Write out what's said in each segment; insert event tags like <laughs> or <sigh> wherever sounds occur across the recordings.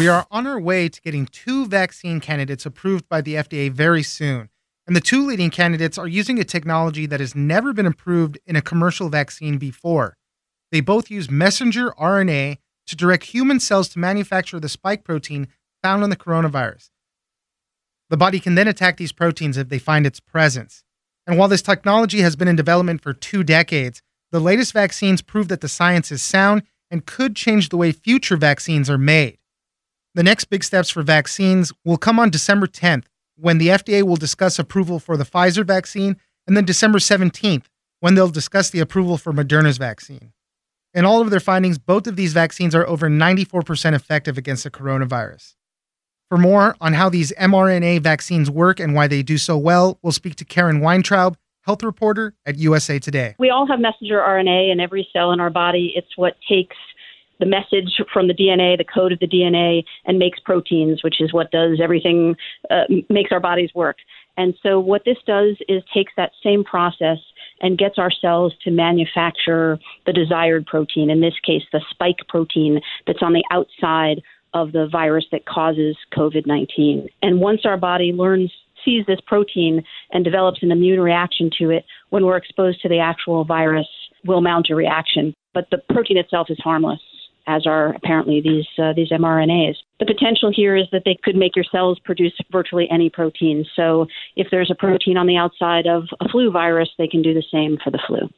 We are on our way to getting two vaccine candidates approved by the FDA very soon. And the two leading candidates are using a technology that has never been approved in a commercial vaccine before. They both use messenger RNA to direct human cells to manufacture the spike protein found in the coronavirus. The body can then attack these proteins if they find its presence. And while this technology has been in development for two decades, the latest vaccines prove that the science is sound and could change the way future vaccines are made. The next big steps for vaccines will come on December 10th, when the FDA will discuss approval for the Pfizer vaccine, and then December 17th, when they'll discuss the approval for Moderna's vaccine. In all of their findings, both of these vaccines are over 94% effective against the coronavirus. For more on how these mRNA vaccines work and why they do so well, we'll speak to Karen Weintraub, health reporter at USA Today. We all have messenger RNA in every cell in our body. It's what takes the message from the DNA, the code of the DNA, and makes proteins, which is what does everything, uh, makes our bodies work. And so, what this does is takes that same process and gets our cells to manufacture the desired protein, in this case, the spike protein that's on the outside of the virus that causes COVID 19. And once our body learns, sees this protein and develops an immune reaction to it, when we're exposed to the actual virus, we'll mount a reaction. But the protein itself is harmless as are apparently these uh, these mRNAs. The potential here is that they could make your cells produce virtually any protein. So if there's a protein on the outside of a flu virus, they can do the same for the flu.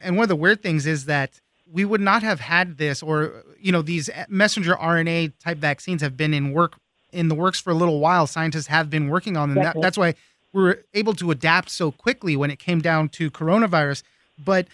And one of the weird things is that we would not have had this, or you know, these messenger RNA type vaccines have been in work in the works for a little while. Scientists have been working on them. That, that's why we were able to adapt so quickly when it came down to coronavirus. But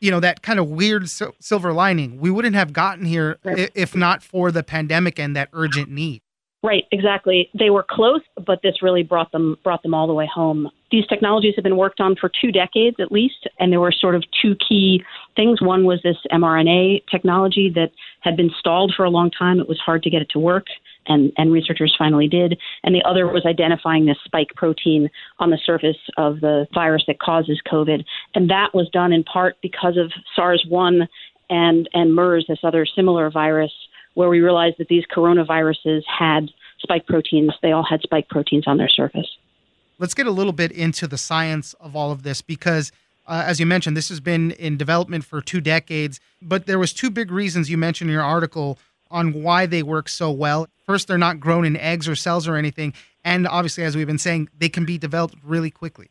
you know that kind of weird silver lining. We wouldn't have gotten here right. if not for the pandemic and that urgent need. Right, exactly. They were close, but this really brought them brought them all the way home. These technologies have been worked on for two decades at least, and there were sort of two key things. One was this mRNA technology that had been stalled for a long time. It was hard to get it to work and, and researchers finally did. And the other was identifying this spike protein on the surface of the virus that causes COVID. And that was done in part because of SARS 1 and, and MERS, this other similar virus, where we realized that these coronaviruses had spike proteins. They all had spike proteins on their surface. Let's get a little bit into the science of all of this because. Uh, as you mentioned, this has been in development for two decades, but there was two big reasons you mentioned in your article on why they work so well. First, they're not grown in eggs or cells or anything. And obviously, as we've been saying, they can be developed really quickly.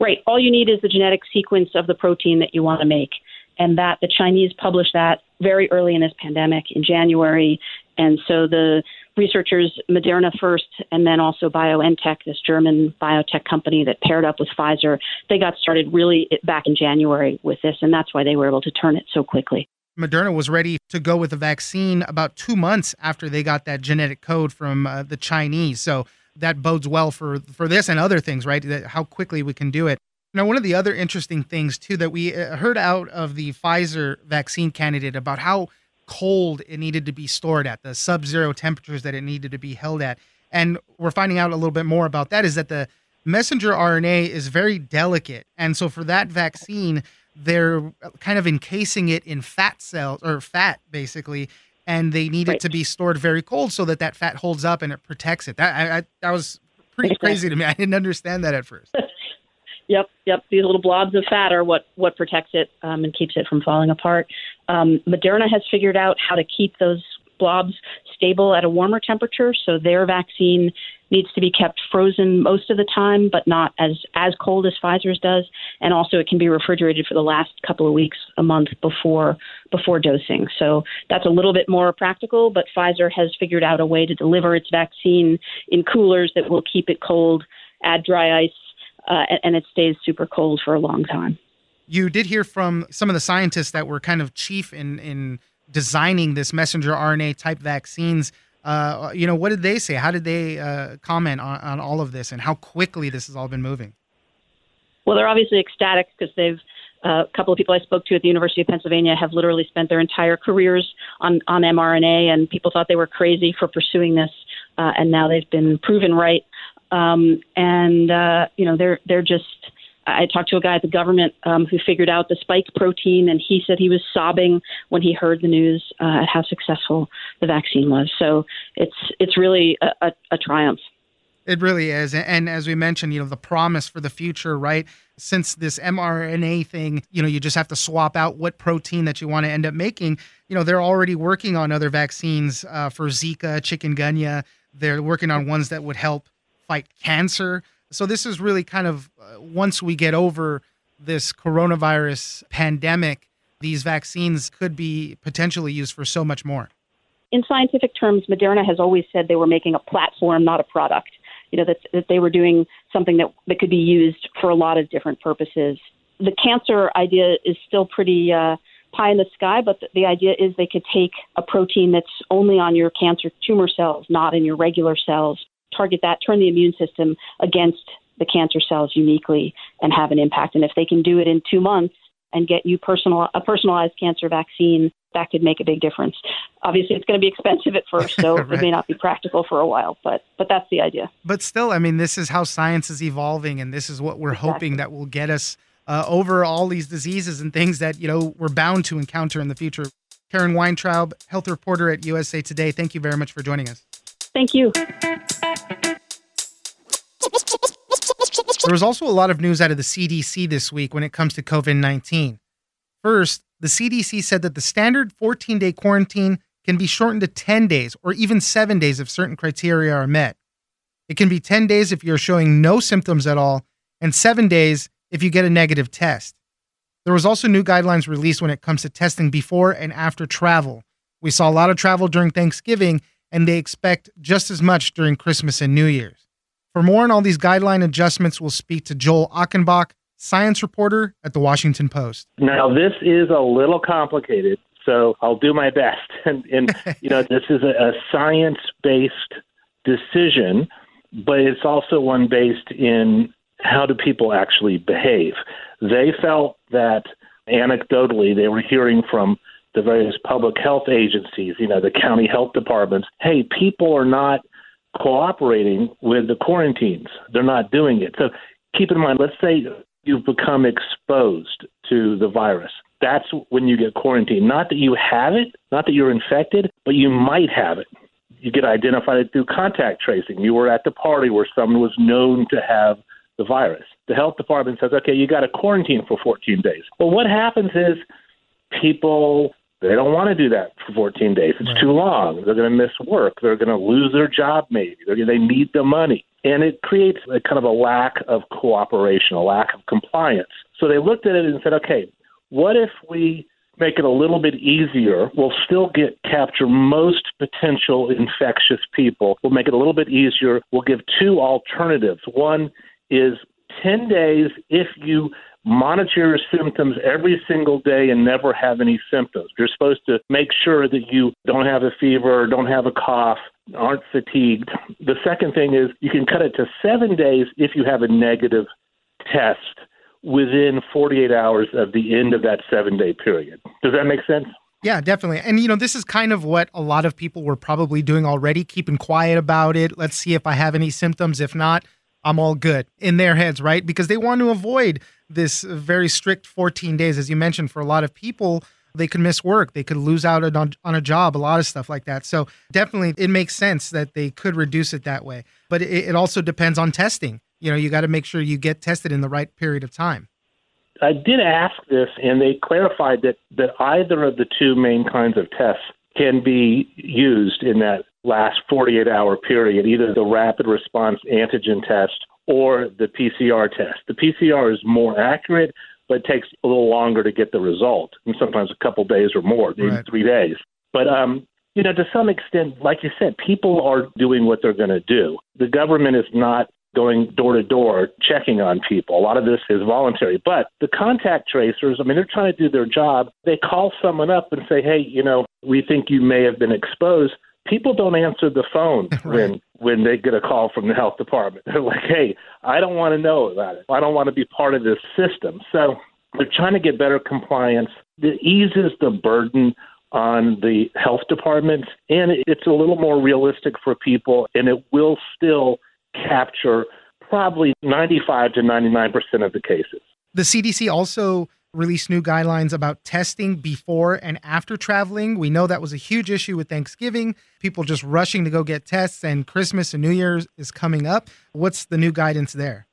Right. All you need is the genetic sequence of the protein that you want to make. And that the Chinese published that very early in this pandemic in January. And so the researchers, Moderna first, and then also BioNTech, this German biotech company that paired up with Pfizer, they got started really back in January with this. And that's why they were able to turn it so quickly. Moderna was ready to go with a vaccine about two months after they got that genetic code from uh, the Chinese. So that bodes well for for this and other things, right? That how quickly we can do it. Now, one of the other interesting things too that we uh, heard out of the Pfizer vaccine candidate about how cold it needed to be stored at, the sub-zero temperatures that it needed to be held at, and we're finding out a little bit more about that. Is that the messenger RNA is very delicate, and so for that vaccine they're kind of encasing it in fat cells or fat basically and they need right. it to be stored very cold so that that fat holds up and it protects it. That I, I that was pretty <laughs> crazy to me. I didn't understand that at first. <laughs> Yep yep. These little blobs of fat are what what protects it um, and keeps it from falling apart. Um, moderna has figured out how to keep those blobs stable at a warmer temperature so their vaccine needs to be kept frozen most of the time, but not as as cold as Pfizer's does. And also, it can be refrigerated for the last couple of weeks, a month before before dosing. So that's a little bit more practical. But Pfizer has figured out a way to deliver its vaccine in coolers that will keep it cold, add dry ice, uh, and it stays super cold for a long time. You did hear from some of the scientists that were kind of chief in in designing this messenger RNA type vaccines Uh, you know, what did they say? How did they uh, comment on, on all of this and how quickly this has all been moving? Well, they're obviously ecstatic because they've uh, a couple of people I spoke to at the University of Pennsylvania have literally spent their entire careers on, on mRNA, and people thought they were crazy for pursuing this, uh, and now they've been proven right. Um, and uh, you know, they're they're just. I talked to a guy at the government um, who figured out the spike protein, and he said he was sobbing when he heard the news uh, at how successful the vaccine was. So it's it's really a, a, a triumph. It really is. And as we mentioned, you know, the promise for the future, right? Since this mRNA thing, you know, you just have to swap out what protein that you want to end up making. You know, they're already working on other vaccines uh, for Zika, chikungunya. They're working on ones that would help fight cancer. So this is really kind of uh, once we get over this coronavirus pandemic, these vaccines could be potentially used for so much more. In scientific terms, Moderna has always said they were making a platform, not a product you know that that they were doing something that that could be used for a lot of different purposes. The cancer idea is still pretty uh, pie in the sky, but the, the idea is they could take a protein that's only on your cancer tumor cells, not in your regular cells, target that, turn the immune system against the cancer cells uniquely, and have an impact. And if they can do it in two months and get you personal a personalized cancer vaccine that could make a big difference. Obviously, it's going to be expensive at first, so right. <laughs> it may not be practical for a while, but but that's the idea. But still, I mean, this is how science is evolving, and this is what we're exactly. hoping that will get us uh, over all these diseases and things that you know we're bound to encounter in the future. Karen Weintraub, health reporter at USA Today. Thank you very much for joining us. Thank you. There was also a lot of news out of the CDC this week when it comes to COVID 19. First, the CDC said that the standard 14 day quarantine can be shortened to 10 days or even seven days if certain criteria are met. It can be 10 days if you're showing no symptoms at all, and seven days if you get a negative test. There was also new guidelines released when it comes to testing before and after travel. We saw a lot of travel during Thanksgiving, and they expect just as much during Christmas and New Year's. For more on all these guideline adjustments, we'll speak to Joel Achenbach, science reporter at the Washington Post. Now, this is a little complicated, so I'll do my best. <laughs> And, and <laughs> you know, this is a, a science based decision, but it's also one based in how do people actually behave. They felt that anecdotally they were hearing from the various public health agencies, you know, the county health departments, hey, people are not cooperating with the quarantines. They're not doing it. So keep in mind, let's say you've become exposed to the virus. That's when you get quarantined. Not that you have it, not that you're infected, but you might have it. You get identified through contact tracing. You were at the party where someone was known to have the virus. The health department says, okay, you got to quarantine for 14 days. Well, what happens is people they don't want to do that for 14 days. It's too long. They're going to miss work. They're going to lose their job. Maybe They're, they need the money and it creates a kind of a lack of cooperation, a lack of compliance. So they looked at it and said, okay, what if we make it a little bit easier? We'll still get capture most potential infectious people. We'll make it a little bit easier. We'll give two alternatives. One is 10 days if you monitor your symptoms every single day and never have any symptoms. You're supposed to make sure that you don't have a fever, don't have a cough, aren't fatigued. The second thing is you can cut it to seven days if you have a negative test within 48 hours of the end of that seven day period. Does that make sense? Yeah, definitely. And, you know, this is kind of what a lot of people were probably doing already, keeping quiet about it. Let's see if I have any symptoms. If not, I'm all good in their heads, right? Because they want to avoid this very strict 14 days. As you mentioned, for a lot of people, they could miss work, they could lose out on, on a job, a lot of stuff like that. So definitely, it makes sense that they could reduce it that way. But it, it also depends on testing. You know, you got to make sure you get tested in the right period of time. I did ask this, and they clarified that that either of the two main kinds of tests can be used in that last 48 hour period, either the rapid response antigen test or the PCR test. The PCR is more accurate, but it takes a little longer to get the result, and sometimes a couple days or more, maybe right. three days. But um, you know, to some extent, like you said, people are doing what they're going to do. The government is not going door to door checking on people. A lot of this is voluntary. But the contact tracers, I mean, they're trying to do their job. They call someone up and say, hey, you know, we think you may have been exposed. People don't answer the phone <laughs> Right. when when they get a call from the health department. <laughs> They're like, "Hey, I don't want to know about it. I don't want to be part of this system." So they're trying to get better compliance. It eases the burden on the health departments, and it's a little more realistic for people, and it will still capture probably 95 to 99 percent of the cases. The CDC also released new guidelines about testing before and after traveling. We know that was a huge issue with Thanksgiving, people just rushing to go get tests, and Christmas and New Year's is coming up. What's the new guidance there?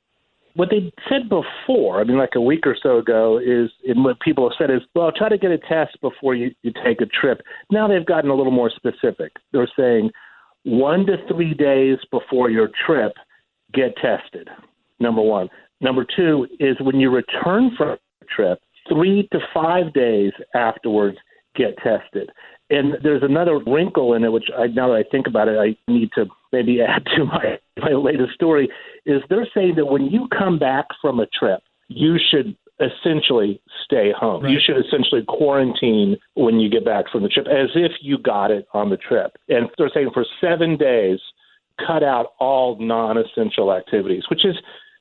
what they said before, I mean, like a week or so ago, is and what people have said is, well, try to get a test before you, you take a trip. Now they've gotten a little more specific. They're saying one to three days before your trip, get tested. Number one. Number two is when you return from a trip, three to five days afterwards, get tested. And there's another wrinkle in it, which I, now that I think about it, I need to maybe <laughs> add to my, my latest story, is they're saying that when you come back from a trip, you should essentially stay home. Right. You should essentially quarantine when you get back from the trip, as if you got it on the trip. And they're saying for seven days, cut out all non-essential activities, which is,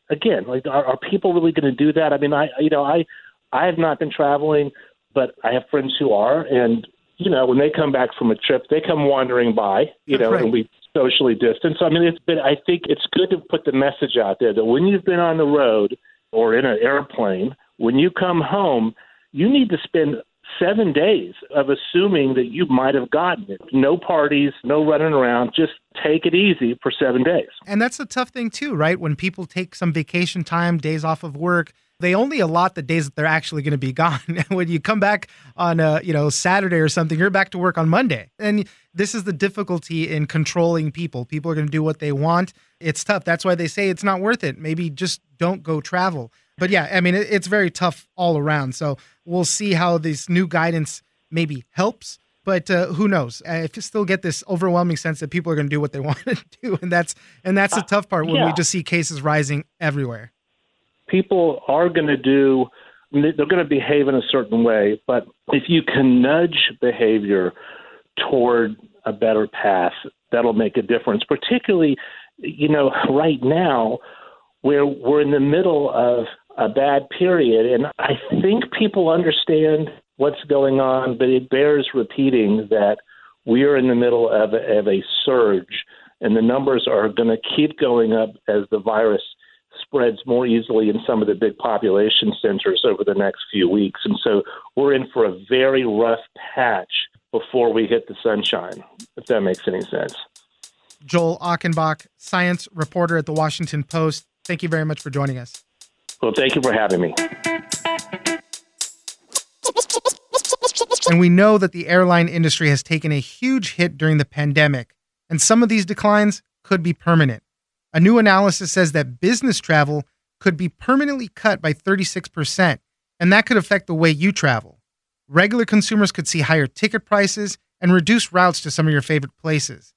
again, like, are, are people really going to do that? I mean, I, you know, I, I have not been traveling, but I have friends who are, and you know, when they come back from a trip, they come wandering by, you know, Right. and we socially distance. I mean, it's been, I think it's good to put the message out there that when you've been on the road or in an airplane, when you come home, you need to spend seven days of assuming that you might have gotten it. No parties, no running around. Just take it easy for seven days. And that's a tough thing too, right? When people take some vacation time, days off of work, they only allot the days that they're actually going to be gone. <laughs> When you come back on a, you know, Saturday or something, you're back to work on Monday. And this is the difficulty in controlling people. People are going to do what they want. It's tough. That's why they say it's not worth it. Maybe just don't go travel. But yeah, I mean, it's very tough all around. So we'll see how this new guidance maybe helps. But uh, who knows? I still get this overwhelming sense that people are going to do what they <laughs> want to do, and that's and that's the tough part when we just see cases rising everywhere. People are going to do they're going to behave in a certain way but if you can nudge behavior toward a better path that'll make a difference. Particularly you know right now where we're in the middle of a bad period and i think people understand what's going on but it bears repeating that we are in the middle of a, of a surge and the numbers are going to keep going up as the virus spreads more easily in some of the big population centers over the next few weeks. And so we're in for a very rough patch before we hit the sunshine, if that makes any sense. Joel Achenbach, science reporter at the Washington Post. Thank you very much for joining us. Well, thank you for having me. And we know that the airline industry has taken a huge hit during the pandemic, and some of these declines could be permanent. A new analysis says that business travel could be permanently cut by 36%, and that could affect the way you travel. Regular consumers could see higher ticket prices and reduced routes to some of your favorite places.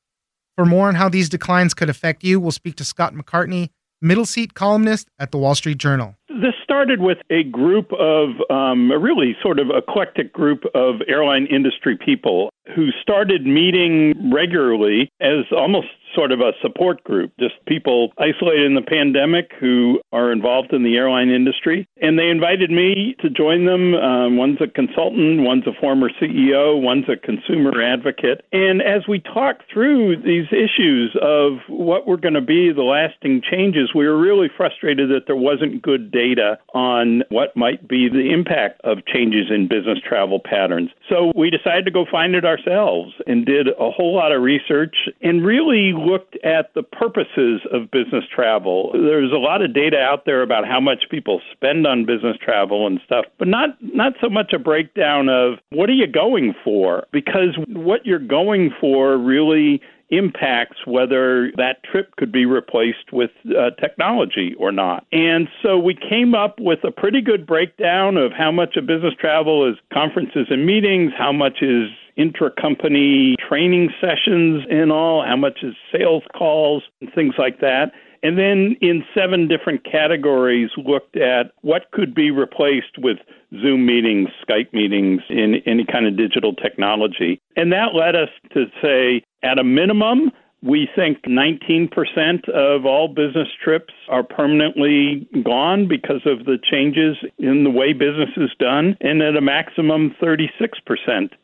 For more on how these declines could affect you, we'll speak to Scott McCartney, middle seat columnist at the Wall Street Journal. This started with a group of um, a really sort of eclectic group of airline industry people who started meeting regularly as almost sort of a support group, just people isolated in the pandemic who are involved in the airline industry. And they invited me to join them. Um, one's a consultant, one's a former CEO, one's a consumer advocate. And as we talked through these issues of what were going to be the lasting changes, we were really frustrated that there wasn't good data on what might be the impact of changes in business travel patterns. So we decided to go find it ourselves and did a whole lot of research and really looked at the purposes of business travel. There's a lot of data out there about how much people spend on business travel and stuff, but not not so much a breakdown of what are you going for because what you're going for really impacts whether that trip could be replaced with uh, technology or not. And so we came up with a pretty good breakdown of how much of business travel is conferences and meetings, how much is intra-company training sessions and all, how much is sales calls and things like that. And then in seven different categories, looked at what could be replaced with Zoom meetings, Skype meetings, in any kind of digital technology. And that led us to say, at a minimum, we think 19% of all business trips are permanently gone because of the changes in the way business is done, and at a maximum 36%.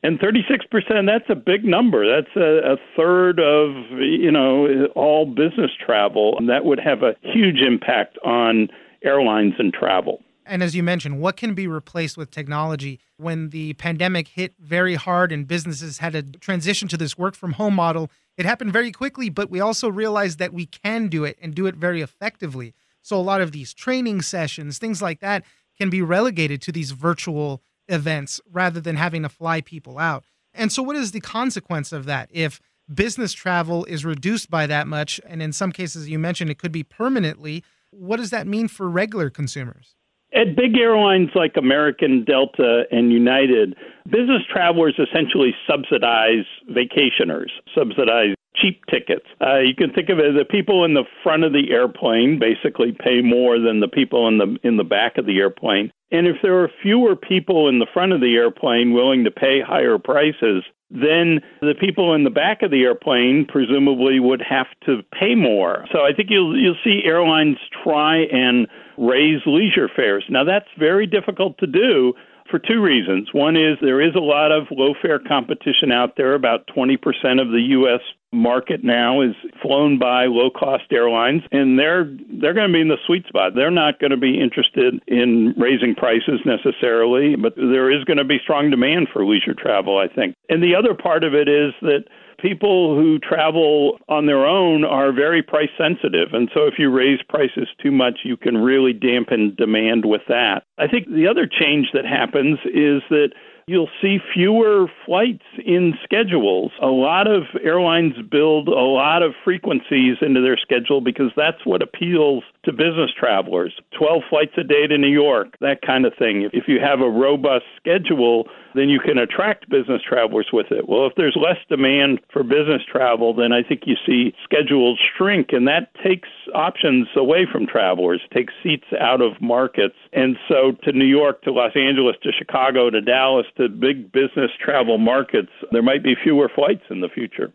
And 36%, that's a big number. That's a, a third of, you know, all business travel. And that would have a huge impact on airlines and travel. And as you mentioned, what can be replaced with technology? When the pandemic hit very hard and businesses had to transition to this work from home model, it happened very quickly, but we also realized that we can do it and do it very effectively. So a lot of these training sessions, things like that, can be relegated to these virtual events rather than having to fly people out. And so, what is the consequence of that? If business travel is reduced by that much, and in some cases, you mentioned it could be permanently, what does that mean for regular consumers? At big airlines like American, Delta, and United, business travelers essentially subsidize vacationers, subsidize cheap tickets. Uh, you can think of it as the people in the front of the airplane basically pay more than the people in the in the back of the airplane. And if there are fewer people in the front of the airplane willing to pay higher prices, then the people in the back of the airplane presumably would have to pay more. So I think you'll you'll see airlines try and raise leisure fares. Now, that's very difficult to do for two reasons. One is there is a lot of low fare competition out there. About 20% of the U.S. market now is flown by low cost airlines, and they're they're going to be in the sweet spot. They're not going to be interested in raising prices necessarily, but there is going to be strong demand for leisure travel, I think. And the other part of it is that people who travel on their own are very price sensitive. And so if you raise prices too much, you can really dampen demand with that. I think the other change that happens is that you'll see fewer flights in schedules. A lot of airlines build a lot of frequencies into their schedule because that's what appeals to business travelers. 12 flights a day to New York, that kind of thing. If you have a robust schedule, then you can attract business travelers with it. Well, if there's less demand for business travel, then I think you see schedules shrink, and that takes options away from travelers, takes seats out of markets. And so to New York, to Los Angeles, to Chicago, to Dallas, to big business travel markets, there might be fewer flights in the future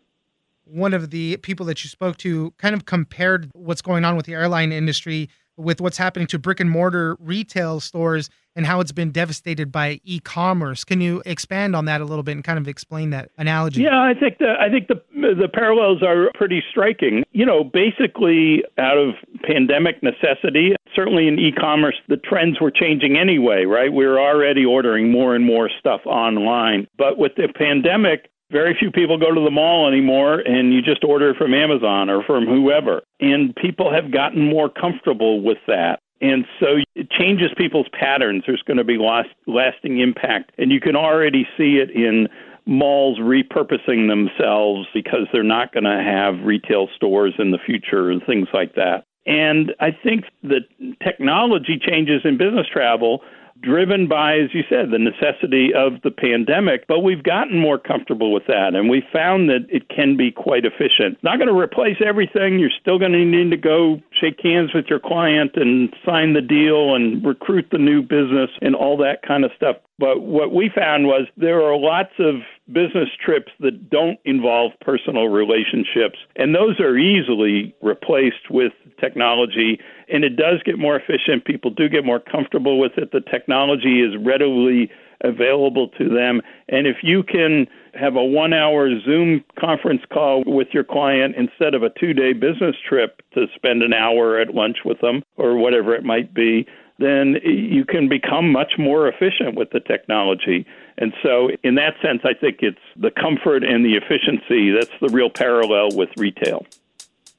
one of the people that you spoke to kind of compared what's going on with the airline industry with what's happening to brick and mortar retail stores and how it's been devastated by e-commerce. Can you expand on that a little bit and kind of explain that analogy? Yeah, I think the I think the the parallels are pretty striking. You know, basically out of pandemic necessity, certainly in e-commerce the trends were changing anyway, right? We were already ordering more and more stuff online. But with the pandemic, very few people go to the mall anymore and you just order from Amazon or from whoever. And people have gotten more comfortable with that. And so it changes people's patterns. There's going to be lost, lasting impact. And you can already see it in malls repurposing themselves because they're not going to have retail stores in the future and things like that. And I think that technology changes in business travel driven by, as you said, the necessity of the pandemic. But we've gotten more comfortable with that, and we found that it can be quite efficient. Not going to replace everything. You're still going to need to go shake hands with your client and sign the deal and recruit the new business and all that kind of stuff. But what we found was there are lots of business trips that don't involve personal relationships, and those are easily replaced with technology. And it does get more efficient. People do get more comfortable with it. The technology is readily available to them. And if you can have a one hour Zoom conference call with your client instead of a two day business trip to spend an hour at lunch with them or whatever it might be, then you can become much more efficient with the technology. And so, in that sense, I think it's the comfort and the efficiency that's the real parallel with retail.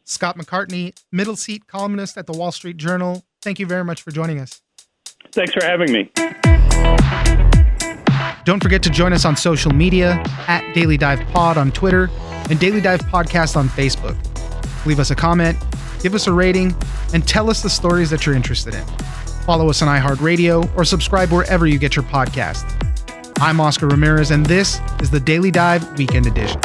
Scott McCartney, middle seat columnist at the Wall Street Journal, thank you very much for joining us. Thanks for having me. Don't forget to join us on social media at Daily Dive Pod on Twitter and Daily Dive Podcast on Facebook. Leave us a comment, give us a rating, and tell us the stories that you're interested in. Follow us on iHeartRadio or subscribe wherever you get your podcast. I'm Oscar Ramirez, and this is the Daily Dive Weekend Edition.